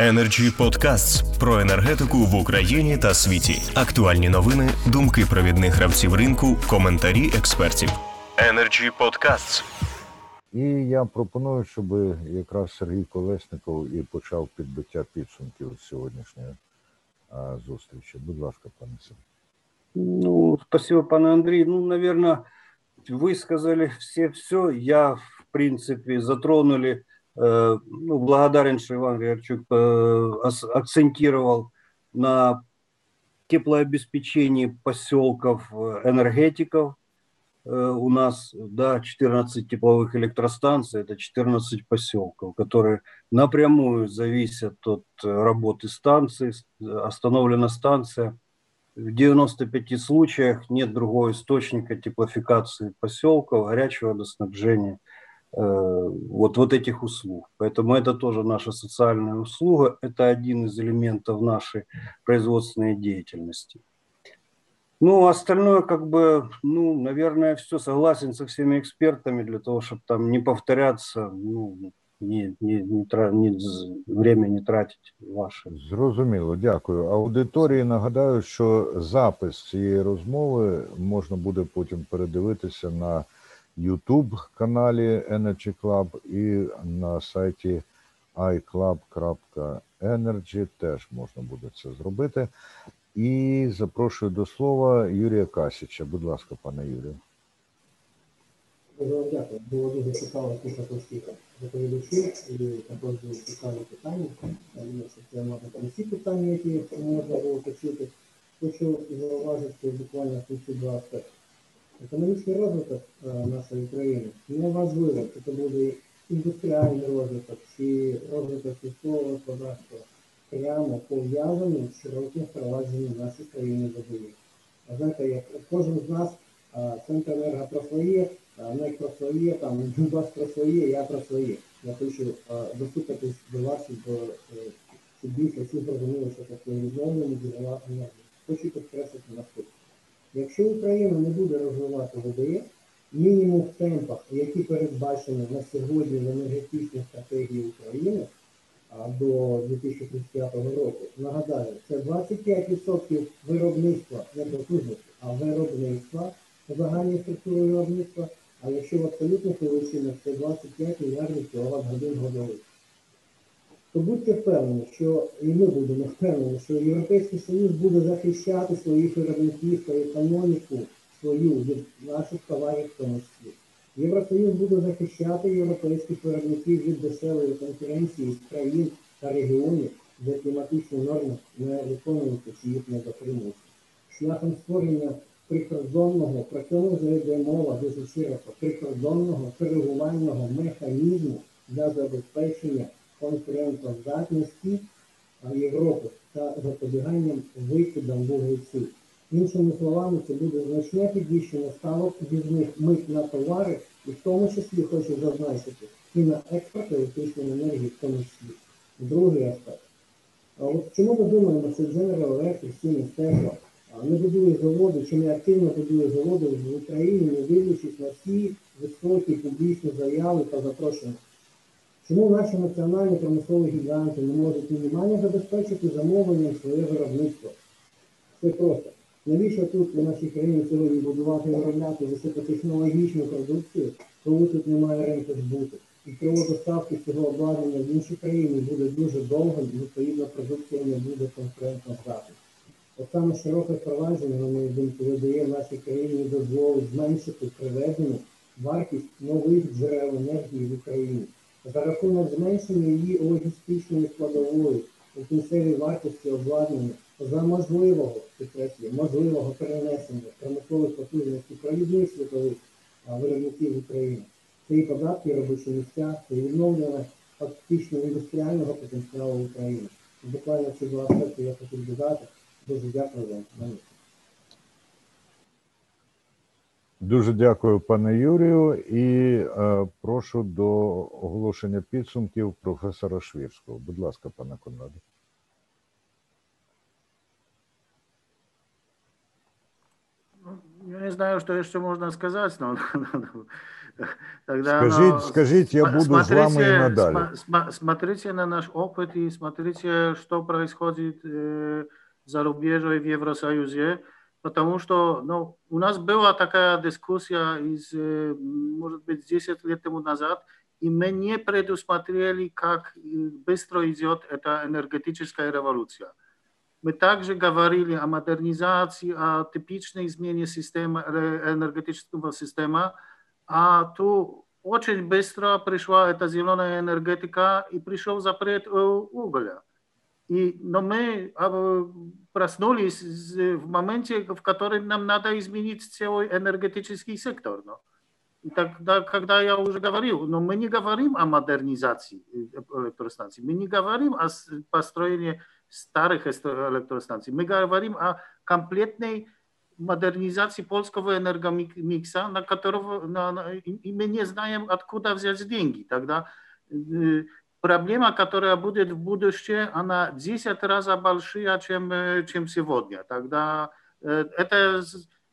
Energy Podcasts про енергетику в Україні та світі. Актуальні новини, думки провідних гравців ринку, коментарі експертів. Energy Podcasts. І я пропоную, щоб якраз Сергій Колесников і почав підбиття підсумків сьогоднішньої зустрічі. Будь ласка, пане Сергій. Ну, спасибо, пан Андрей. Ну, наверное, вы сказали все все. Я, в принципе, затронули, ну, благодарен, что Иван Григорчук э, акцентировал на теплообеспечении поселков э, энергетиков. Э, у нас, да, 14 тепловых электростанций, это 14 поселков, которые напрямую зависят от э, работы станции. Остановлена станция – в 95 случаях нет другого источника теплофикации поселков, горячего водоснабжения, э, вот, вот этих услуг. Поэтому это тоже наша социальная услуга, это один из элементов нашей производственной деятельности. Ну, остальное, как бы, ну, наверное, все согласен со всеми экспертами для того, чтобы там не повторяться, ну, не, не, не, тра- не з- время не тратить ваше. Зрозуміло, дякую. Аудиторії нагадаю, що запис цієї розмови можна буде потім передивитися на YouTube каналі Energy Club і на сайті iClub.energy теж можна буде це зробити. І запрошую до слова Юрія Касіча. Будь ласка, пане Юрію. Дуже дякую. Було дуже цікаво слухати всіх доповідачів і також дуже цікаві питання. Це можна там всі питання, які можна було почути. Хочу зауважити буквально ці два аспекти. Економічний розвиток е, нашої країни неважливо, чи це буде індустріальний розвиток, чи розвиток сільського господарства, прямо пов'язаний з широким впровадженням нашої країни. А знаєте, як кожен з нас центр енерго про своє, а, НЕК про своє, там Донбас про своє, я про своє. Я хочу а, достукатись до вас, до, е, щоб більше всі зрозуміли, що таке відновлення джерела енергії. Хочу підкреслити наступне. Якщо Україна не буде розвивати ВДЕ, мінімум в темпах, які передбачені на сьогодні в енергетичній стратегії України до 2035 року, нагадаю, це 25% виробництва, не потужності, а виробництва загальної структури виробництва, а якщо в абсолютних величинах, це 25 мільярдів кіловат годин годових. То будьте впевнені, що і ми будемо впевнені, що Європейський Союз буде захищати своїх виробників та економіку свою від наших товарів в тому числі. Євросоюз буде захищати європейських виробників від дешевої конкуренції з країн та регіонів, де кліматичні норми не виконуються чи їх не дотримуються. Шляхом створення прикордонного, про цьому вже йде мова дуже широко, прикордонного коригувального механізму для забезпечення конкурентоздатності Європи та запобіганням викидам вуглецю. Іншими словами, це буде значне підвищення ставок візних мит на товари, і в тому числі хочу зазначити і на експорт електричної енергії, в тому числі. Другий аспект. А от чому ми думаємо, що General Electric, Siemens, Tesla не будує заводи, чи не активно будує заводи в Україні, не дивлячись на всі високі публічні заяви та запрошення? Чому наші національні промислові гіганти не можуть мінімально забезпечити замовленням своє виробництво? Це просто. Навіщо тут в нашій країні сьогодні будувати і виробляти високотехнологічну продукцію, коли тут немає ринку збуту? І коли доставки цього обладнання в інші країни буде дуже довго, і відповідно продукція не буде конкурентно здатна. От саме широке впровадження, на мою думку, видає нашій країні дозволить зменшити приведену вартість нових джерел енергії в Україні за рахунок зменшення її логістичної складової у кінцевій вартості обладнання за можливого підкреслюю, можливого перенесення промислових потужностей провідних світових виробників України. Це і податки, робочі місця, це і відновлення фактично індустріального потенціалу України. Буквально ці два аспекти я хотів додати. Дуже дякую вам. Дуже дякую, пане Юрію, і е, прошу до оголошення підсумків професора Швірського. Будь ласка, пане Конраде. Я не знаю, что еще можно сказать, но Тогда, скажите, но, скажите, я буду смотрите, с вами и надалее. См, смотрите на наш опыт и смотрите, что происходит э, за рубежом в Евросоюзе, потому что ну, у нас была такая дискуссия, из, э, может быть, 10 лет тому назад, и мы не предусмотрели, как быстро идет эта энергетическая революция. Мы также говорили о модернизации, о типичной измене системы, э, энергетического системы, а то очень быстро пришла эта зеленая энергетика и пришел запрет э, угля. И, но мы а, проснулись в моменте, в котором нам надо изменить целый энергетический сектор. Но. И тогда, когда я уже говорил, но мы не говорим о модернизации электростанций, мы не говорим о построении старых электростанций, мы говорим о комплектной модернизации польского энергомикса, на которого на, на, и мы не знаем, откуда взять деньги. Тогда э, проблема, которая будет в будущем, она 10 раз большая, чем, э, чем сегодня. Тогда э, это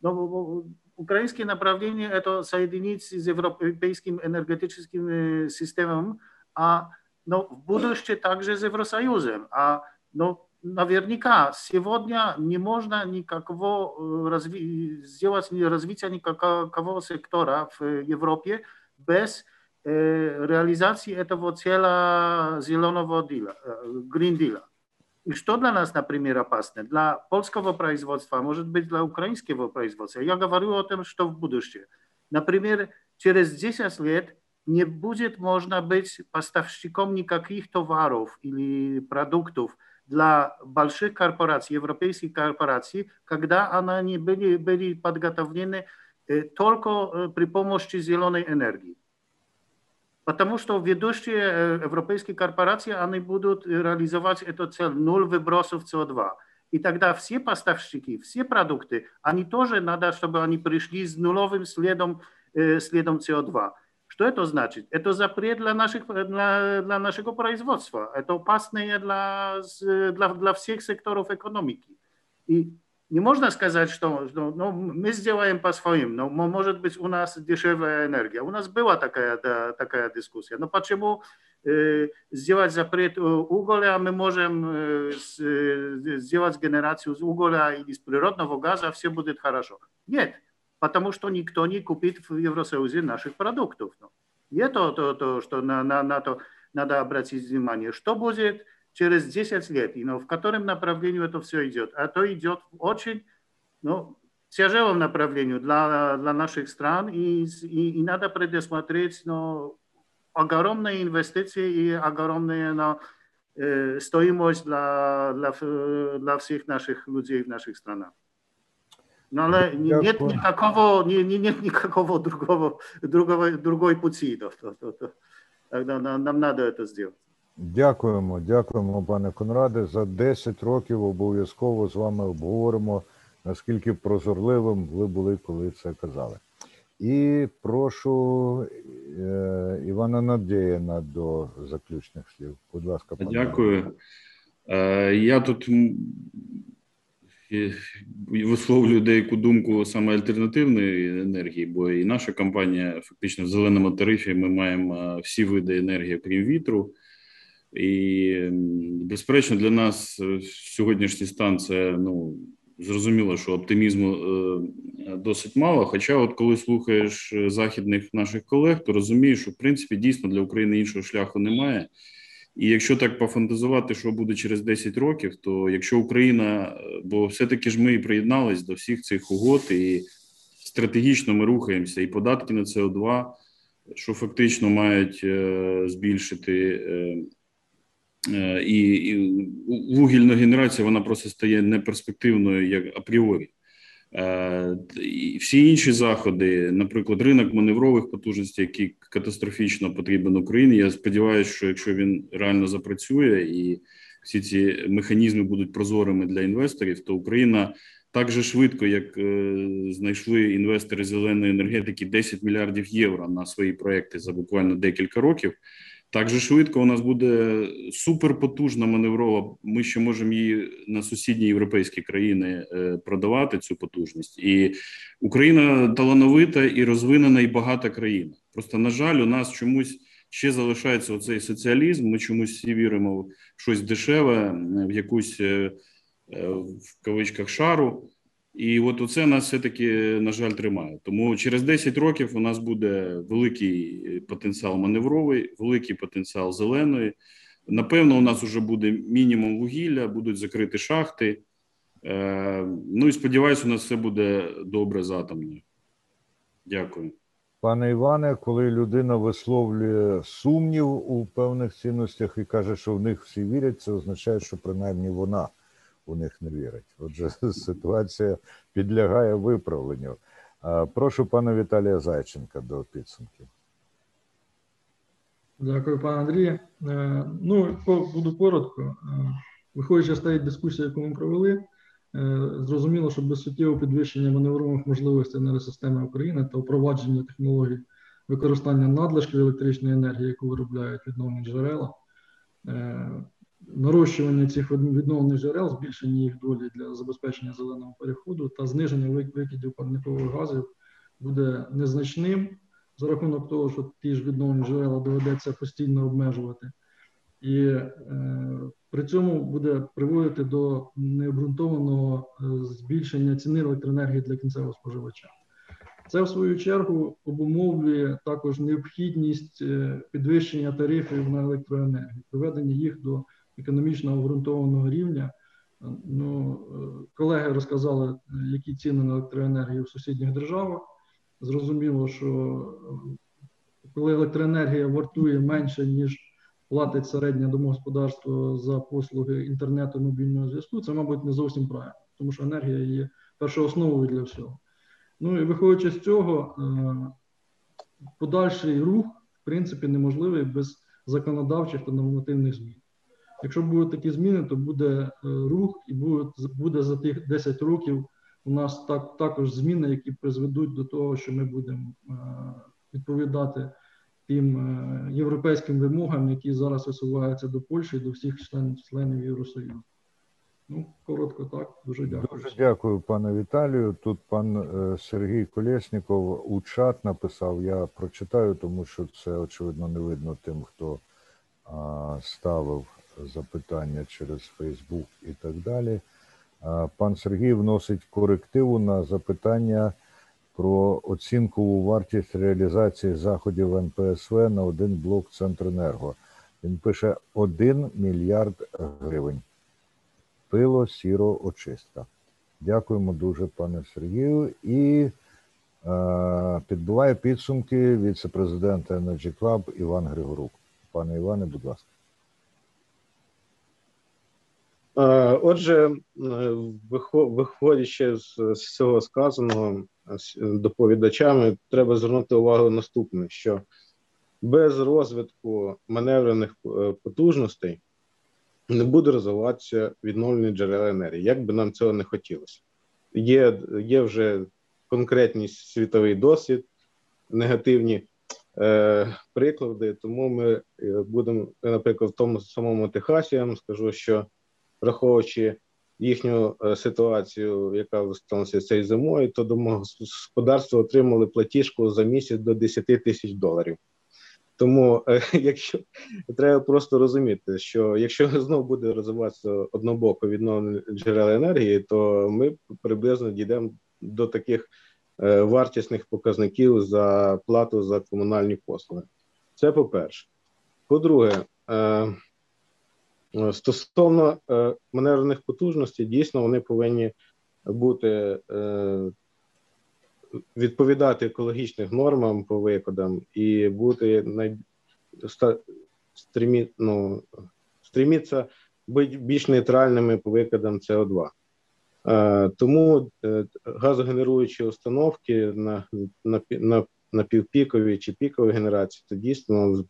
ну, украинское направление это соединить с европейским энергетическим э, системом, а но в будущем также с Евросоюзом. А но наверняка сегодня не можно никакого э, разви- сделать развития никакого сектора в Европе без э, реализации этого цела зеленого дела, э, Green Deal. И что для нас, например, опасно? Для польского производства, может быть, для украинского производства. Я говорю о том, что в будущем. Например, через 10 лет не будет можно быть поставщиком никаких товаров или продуктов – dla больших корпораций, европейских корпораций, когда они были, были подготовлены только при помощи зеленой энергии. Потому что ведущие европейские корпорации, они будут реализовать эту цель ноль выбросов СО2. И тогда все поставщики, все продукты, они тоже надо, чтобы они пришли с нулевым следом, следом СО2. Что это значит? Это запрет для, наших, для, для нашего производства. Это опасное для, для, для всех секторов экономики. И не можно сказать, что ну, мы сделаем по-своему, но может быть у нас дешевая энергия. У нас была такая, да, такая дискуссия. Но почему э, сделать запрет угля, мы можем э, сделать генерацию с угля или с природного газа, все будет хорошо. Нет, потому что никто не купит в Евросоюзе наших продуктов. И это то, то что на, на, на то надо обратить внимание. Что будет через 10 лет, и, ну, в котором направлении это все идет? А то идет в очень ну, тяжелом направлении для, для наших стран, и, и, и надо предусмотреть ну, огромные инвестиции и огромные ну, э, стоимость для, для, для всех наших людей в наших странах. No ale нет никакого, не, не, нет никакого другого, другого, другой пути. То, то, то, то. Тогда нам, нам надо це зробити. Дякуємо, дякуємо, пане Конраде. За 10 років обов'язково з вами обговоримо, наскільки прозорливим ви були, коли це казали. І прошу е, Івана Надєєна до заключних слів. Будь ласка, пане. Дякую. Е, я тут висловлюю деяку думку саме альтернативної енергії, бо і наша компанія фактично в зеленому тарифі ми маємо всі види енергії, крім вітру. І, безперечно, для нас е, сьогоднішній стан це ну зрозуміло, що оптимізму е, досить мало. Хоча, от коли слухаєш західних наших колег, то розумієш, що в принципі дійсно для України іншого шляху немає. І якщо так пофантазувати, що буде через 10 років, то якщо Україна, бо все-таки ж ми приєднались до всіх цих угод, і стратегічно ми рухаємося, і податки на СО2, що фактично мають е, збільшити. Е, і, і вугільна генерація вона просто стає неперспективною як апріорі. Е, всі інші заходи, наприклад, ринок маневрових потужностей, який катастрофічно потрібен Україні. Я сподіваюся, що якщо він реально запрацює і всі ці механізми будуть прозорими для інвесторів, то Україна так же швидко, як е, знайшли інвестори зеленої енергетики 10 мільярдів євро на свої проекти за буквально декілька років. Так же швидко у нас буде суперпотужна маневрова. Ми ще можемо її на сусідні європейські країни е, продавати цю потужність, і Україна талановита і розвинена і багата країна. Просто, на жаль, у нас чомусь ще залишається оцей соціалізм. Ми чомусь всі віримо в щось дешеве, в якусь е, в кавичках шару. І от оце нас все-таки, на жаль, тримає. Тому через 10 років у нас буде великий потенціал маневровий, великий потенціал зеленої. Напевно, у нас вже буде мінімум вугілля, будуть закриті шахти. Е, ну і сподіваюся, у нас все буде добре з атомною. Дякую. Пане Іване, коли людина висловлює сумнів у певних цінностях і каже, що в них всі вірять, це означає, що принаймні вона у них не вірить. Отже, ситуація підлягає виправленню. Прошу пана Віталія Зайченка до підсумків. Дякую, пане Андрію. Е, ну, буду коротко. Е, виходячи з тієї дискусії, яку ми провели, е, зрозуміло, що без суттєвого підвищення маневрових можливостей енергосистеми України та впровадження технологій використання надлишків електричної енергії, яку виробляють відновлені джерела, нарощування цих відновлених джерел, збільшення їх долі для забезпечення зеленого переходу та зниження викидів парникових газів буде незначним за рахунок того, що ті ж відновлені джерела доведеться постійно обмежувати, і е, при цьому буде приводити до необґрунтованого е, збільшення ціни електроенергії для кінцевого споживача. Це в свою чергу обумовлює також необхідність е, підвищення тарифів на електроенергію, приведення їх до економічно обґрунтованого рівня. Ну, Колеги розказали, які ціни на електроенергію в сусідніх державах. Зрозуміло, що коли електроенергія вартує менше, ніж платить середнє домогосподарство за послуги інтернету мобільного зв'язку, це, мабуть, не зовсім правильно, тому що енергія є першоосновою для всього. Ну і виходячи з цього, е, подальший рух, в принципі, неможливий без законодавчих та нормативних змін. Якщо будуть такі зміни, то буде е, рух і буде, буде за тих 10 років у нас так також зміни, які призведуть до того, що ми будемо е, відповідати тим е, європейським вимогам, які зараз висуваються до Польщі і до всіх членів членів Євросоюзу. Ну, коротко так, дуже дякую. Дуже дякую, пане Віталію. Тут пан Сергій Колєсніков у чат написав. Я прочитаю, тому що це очевидно не видно тим, хто ставив запитання через Фейсбук і так далі. Пан Сергій вносить корективу на запитання про оцінкову вартість реалізації заходів НПСВ на один блок Центренерго. Він пише 1 мільярд гривень. Пило, сіро, очистка. Дякуємо дуже, пане Сергію. І е, підбиває підсумки віце-президента Energy Club Іван Григорук. Пане Іване, будь ласка. Отже, виходячи з всього сказаного доповідачами, треба звернути увагу наступне: що без розвитку маневрених е, потужностей не буде розвиватися відновлені джерела енергії, як би нам цього не хотілося. Є є вже конкретний світовий досвід, негативні е, приклади. Тому ми е, будемо, наприклад, в тому самому Техасі, я вам скажу, що враховуючи їхню е, ситуацію, яка сталася цією зимою, то домогосподарство отримали платіжку за місяць до 10 тисяч доларів. Тому, е, якщо треба просто розуміти, що якщо знову буде розвиватися однобоко відновлення джерел енергії, то ми приблизно дійдемо до таких е, вартісних показників за плату за комунальні послуги. Це по перше. По-друге, стосовно е, маневрених потужностей, дійсно вони повинні бути е, відповідати екологічним нормам по викидам і бути най... стрімі... ну, стріміться бути більш нейтральними по викидам СО2. Тому газогенеруючі установки на на, на, на півпікові чи пікові генерації, то дійсно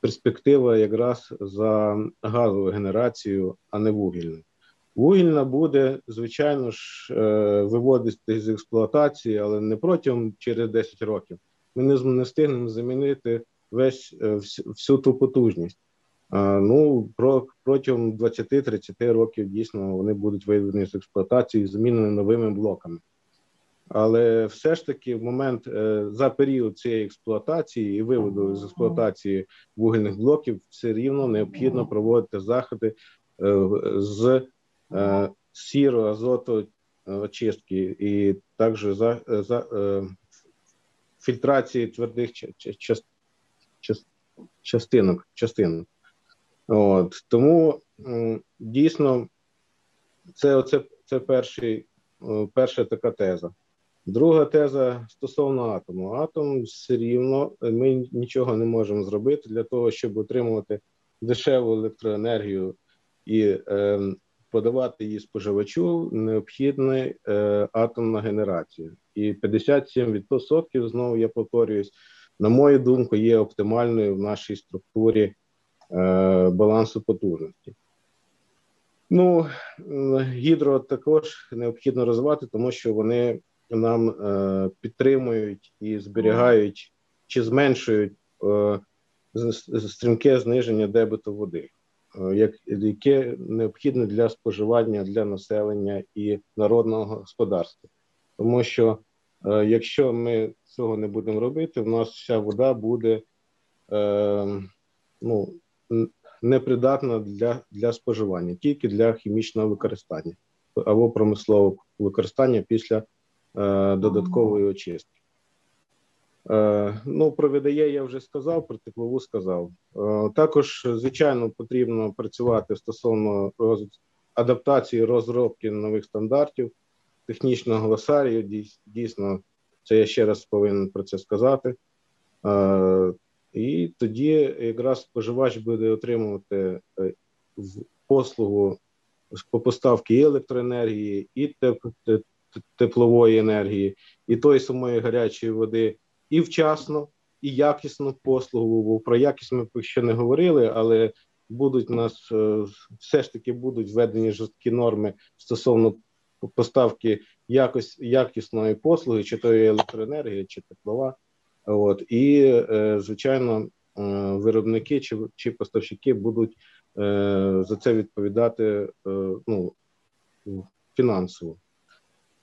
перспектива якраз за газову генерацію, а не вугільну. Вугільна буде, звичайно ж, е, виводити з експлуатації, але не протягом через 10 років. Ми не не встигнемо замінити весь е, всю ту потужність. Ну про протягом 20-30 років дійсно вони будуть виведені з експлуатації, замінені новими блоками. Але все ж таки, в момент е, за період цієї експлуатації і виводу з експлуатації вугільних блоків, все рівно необхідно проводити заходи е, з е, сіру, азоту очистки і також за, за фільтрації твердих частинок. частинок. От тому дійсно це оце, це перший, перша така теза. Друга теза стосовно атому. Атом все рівно ми нічого не можемо зробити для того, щоб отримувати дешеву електроенергію і е, подавати її споживачу, необхідна е, атомна генерація. І 57% знову я повторююсь, на мою думку, є оптимальною в нашій структурі е, балансу потужності. Ну, гідро також необхідно розвивати, тому що вони нам е, підтримують і зберігають чи зменшують е, стрімке зниження дебету води, е, як, яке необхідне для споживання для населення і народного господарства. Тому що якщо ми цього не будемо робити, в нас вся вода буде ну, непридатна для для споживання, тільки для хімічного використання або промислового використання після додаткової очистки. Е, ну, про ВДЄ я вже сказав, про теплову сказав. Е, також, звичайно, потрібно працювати стосовно роз... адаптації розробки нових стандартів, технічного глосарію. Дійсно, це я ще раз повинен про це сказати. І тоді якраз споживач буде отримувати послугу по поставці електроенергії, і теплової енергії, і тої самої гарячої води, і вчасно, і якісну послугу. Бо про якість ми ще не говорили, але будуть у нас е, все ж таки будуть введені жорсткі норми стосовно поставки якось якісної послуги, чи то електроенергії, чи теплова. От і е, звичайно, е, виробники чи чи поставщики будуть за це відповідати ну фінансово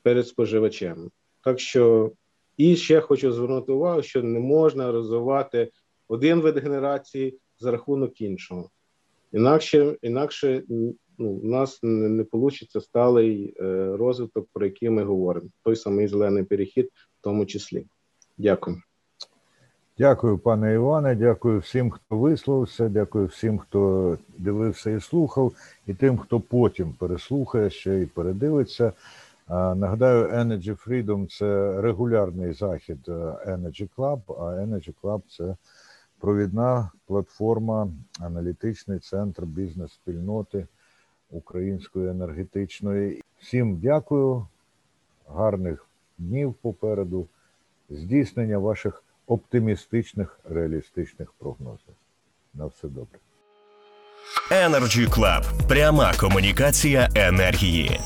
перед споживачем. Так що і ще хочу звернути увагу, що не можна розвивати один вид генерації за рахунок іншого. Інакше інакше ну, у нас не, не вийде сталий е, розвиток, про який ми говоримо. Той самий зелений перехід, в тому числі. Дякую. Дякую, пане Іване. Дякую всім, хто висловився. Дякую всім, хто дивився і слухав, і тим, хто потім переслухає ще і передивиться. Нагадаю, Energy Freedom це регулярний захід е, Energy Club, а Energy Club це провідна платформа, аналітичний центр бізнес-спільноти української енергетичної. Всім дякую, гарних днів попереду, здійснення ваших оптимістичних реалістичних прогнозів. На все добре. Energy Club. пряма комунікація енергії.